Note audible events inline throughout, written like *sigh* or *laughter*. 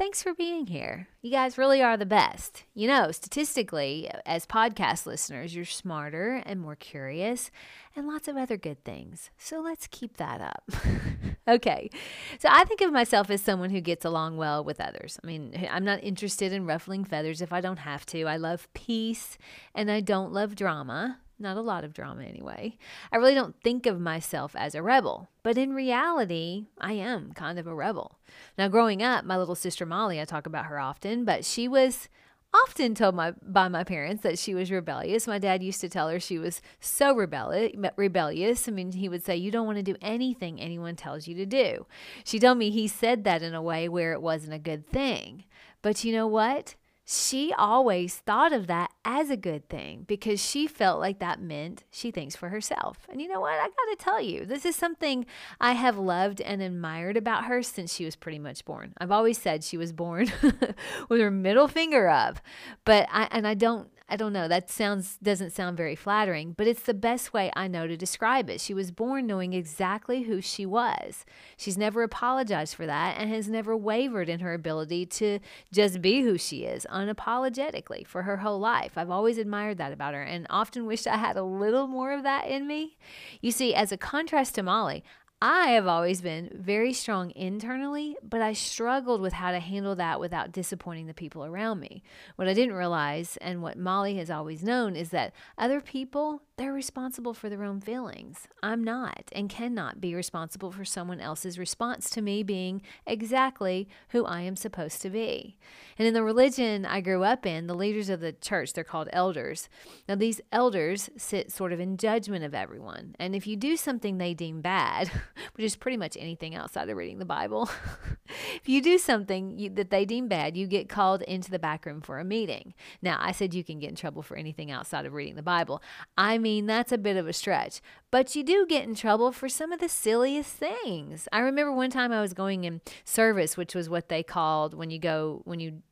Thanks for being here. You guys really are the best. You know, statistically, as podcast listeners, you're smarter and more curious and lots of other good things. So let's keep that up. *laughs* okay. So I think of myself as someone who gets along well with others. I mean, I'm not interested in ruffling feathers if I don't have to. I love peace and I don't love drama. Not a lot of drama, anyway. I really don't think of myself as a rebel, but in reality, I am kind of a rebel. Now, growing up, my little sister Molly, I talk about her often, but she was often told my, by my parents that she was rebellious. My dad used to tell her she was so rebellious. rebellious. I mean, he would say, You don't want to do anything anyone tells you to do. She told me he said that in a way where it wasn't a good thing. But you know what? She always thought of that as a good thing because she felt like that meant she thinks for herself. And you know what? I got to tell you, this is something I have loved and admired about her since she was pretty much born. I've always said she was born *laughs* with her middle finger up. But I and I don't I don't know, that sounds doesn't sound very flattering, but it's the best way I know to describe it. She was born knowing exactly who she was. She's never apologized for that and has never wavered in her ability to just be who she is unapologetically for her whole life. I've always admired that about her and often wished I had a little more of that in me. You see, as a contrast to Molly, I have always been very strong internally, but I struggled with how to handle that without disappointing the people around me. What I didn't realize, and what Molly has always known, is that other people they're responsible for their own feelings. I'm not and cannot be responsible for someone else's response to me being exactly who I am supposed to be. And in the religion I grew up in, the leaders of the church, they're called elders. Now, these elders sit sort of in judgment of everyone. And if you do something they deem bad, *laughs* *laughs* which is pretty much anything outside of reading the Bible, *laughs* if you do something you, that they deem bad, you get called into the back room for a meeting. Now, I said you can get in trouble for anything outside of reading the Bible. I mean, that's a bit of a stretch. But you do get in trouble for some of the silliest things. I remember one time I was going in service, which was what they called when you go when you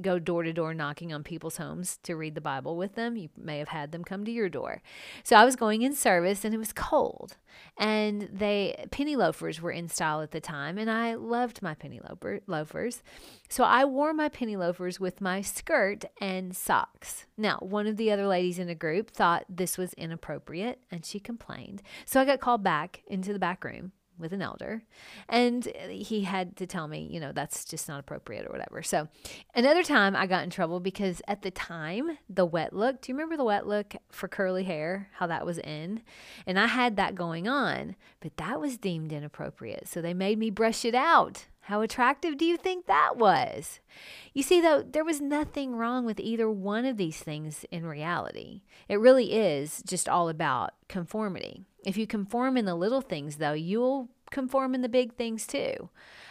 go door to door knocking on people's homes to read the Bible with them. You may have had them come to your door. So I was going in service and it was cold. And they penny loafers were in style at the time and I loved my penny loafers. So I wore my penny loafers with my skirt and socks. Now, one of the other ladies in the group thought this was inappropriate and she complained. So I got called back into the back room with an elder and he had to tell me you know that's just not appropriate or whatever so another time i got in trouble because at the time the wet look do you remember the wet look for curly hair how that was in and i had that going on but that was deemed inappropriate so they made me brush it out how attractive do you think that was? You see, though, there was nothing wrong with either one of these things in reality. It really is just all about conformity. If you conform in the little things, though, you'll conform in the big things too.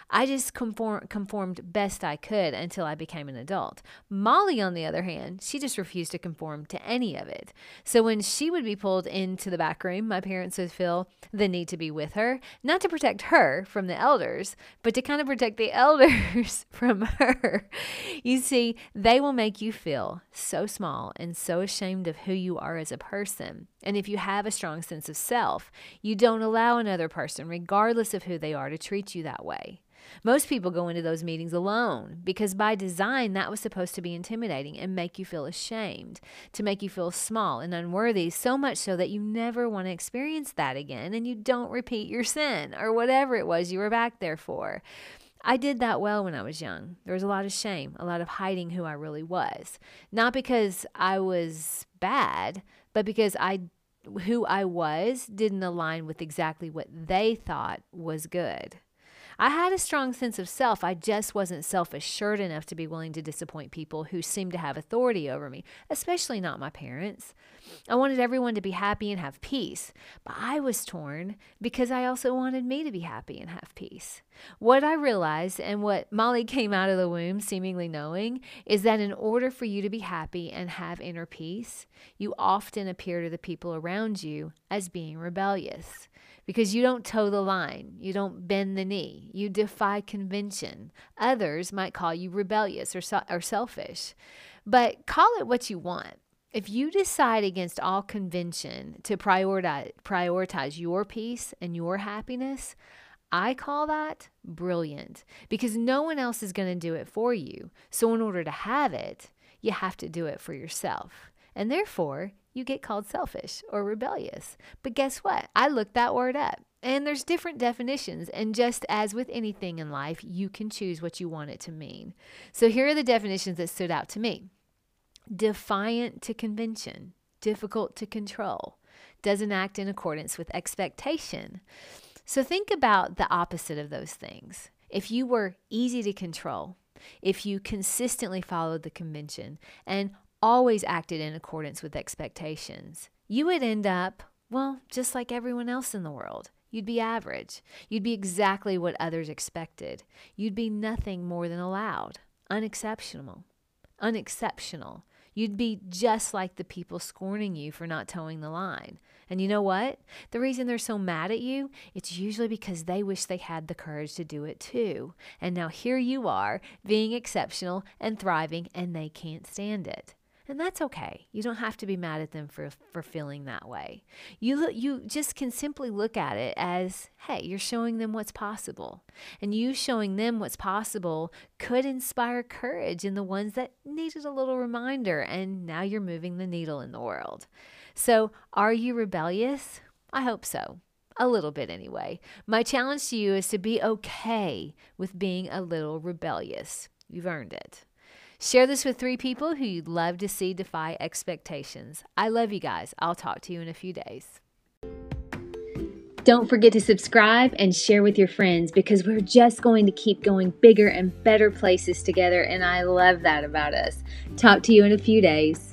I just conform, conformed best I could until I became an adult. Molly, on the other hand, she just refused to conform to any of it. So when she would be pulled into the back room, my parents would feel the need to be with her, not to protect her from the elders, but to kind of protect the *laughs* elders from her. You see, they will make you feel so small and so ashamed of who you are as a person. And if you have a strong sense of self, you don't allow another person, regardless of who they are, to treat you that way. Most people go into those meetings alone because by design that was supposed to be intimidating and make you feel ashamed, to make you feel small and unworthy, so much so that you never want to experience that again and you don't repeat your sin or whatever it was you were back there for. I did that well when I was young. There was a lot of shame, a lot of hiding who I really was. Not because I was bad, but because I who I was didn't align with exactly what they thought was good. I had a strong sense of self. I just wasn't self assured enough to be willing to disappoint people who seemed to have authority over me, especially not my parents. I wanted everyone to be happy and have peace, but I was torn because I also wanted me to be happy and have peace. What I realized and what Molly *laughs* came out of the womb seemingly knowing is that in order for you to be happy and have inner peace, you often appear to the people around you as being rebellious because you don't toe the line, you don't bend the knee, you defy convention. Others might call you rebellious or, or selfish, but call it what you want. If you decide against all convention to prioritize, prioritize your peace and your happiness, I call that brilliant because no one else is going to do it for you. So, in order to have it, you have to do it for yourself. And therefore, you get called selfish or rebellious. But guess what? I looked that word up. And there's different definitions. And just as with anything in life, you can choose what you want it to mean. So here are the definitions that stood out to me defiant to convention, difficult to control, doesn't act in accordance with expectation. So think about the opposite of those things. If you were easy to control, if you consistently followed the convention and always acted in accordance with expectations, you would end up, well, just like everyone else in the world. You'd be average. You'd be exactly what others expected. You'd be nothing more than allowed, unexceptional. Unexceptional. You'd be just like the people scorning you for not toeing the line. And you know what? The reason they're so mad at you, it's usually because they wish they had the courage to do it too. And now here you are, being exceptional and thriving, and they can't stand it. And that's okay. You don't have to be mad at them for, for feeling that way. You you just can simply look at it as, hey, you're showing them what's possible. And you showing them what's possible could inspire courage in the ones that needed a little reminder. And now you're moving the needle in the world. So, are you rebellious? I hope so. A little bit, anyway. My challenge to you is to be okay with being a little rebellious. You've earned it. Share this with three people who you'd love to see defy expectations. I love you guys. I'll talk to you in a few days. Don't forget to subscribe and share with your friends because we're just going to keep going bigger and better places together, and I love that about us. Talk to you in a few days.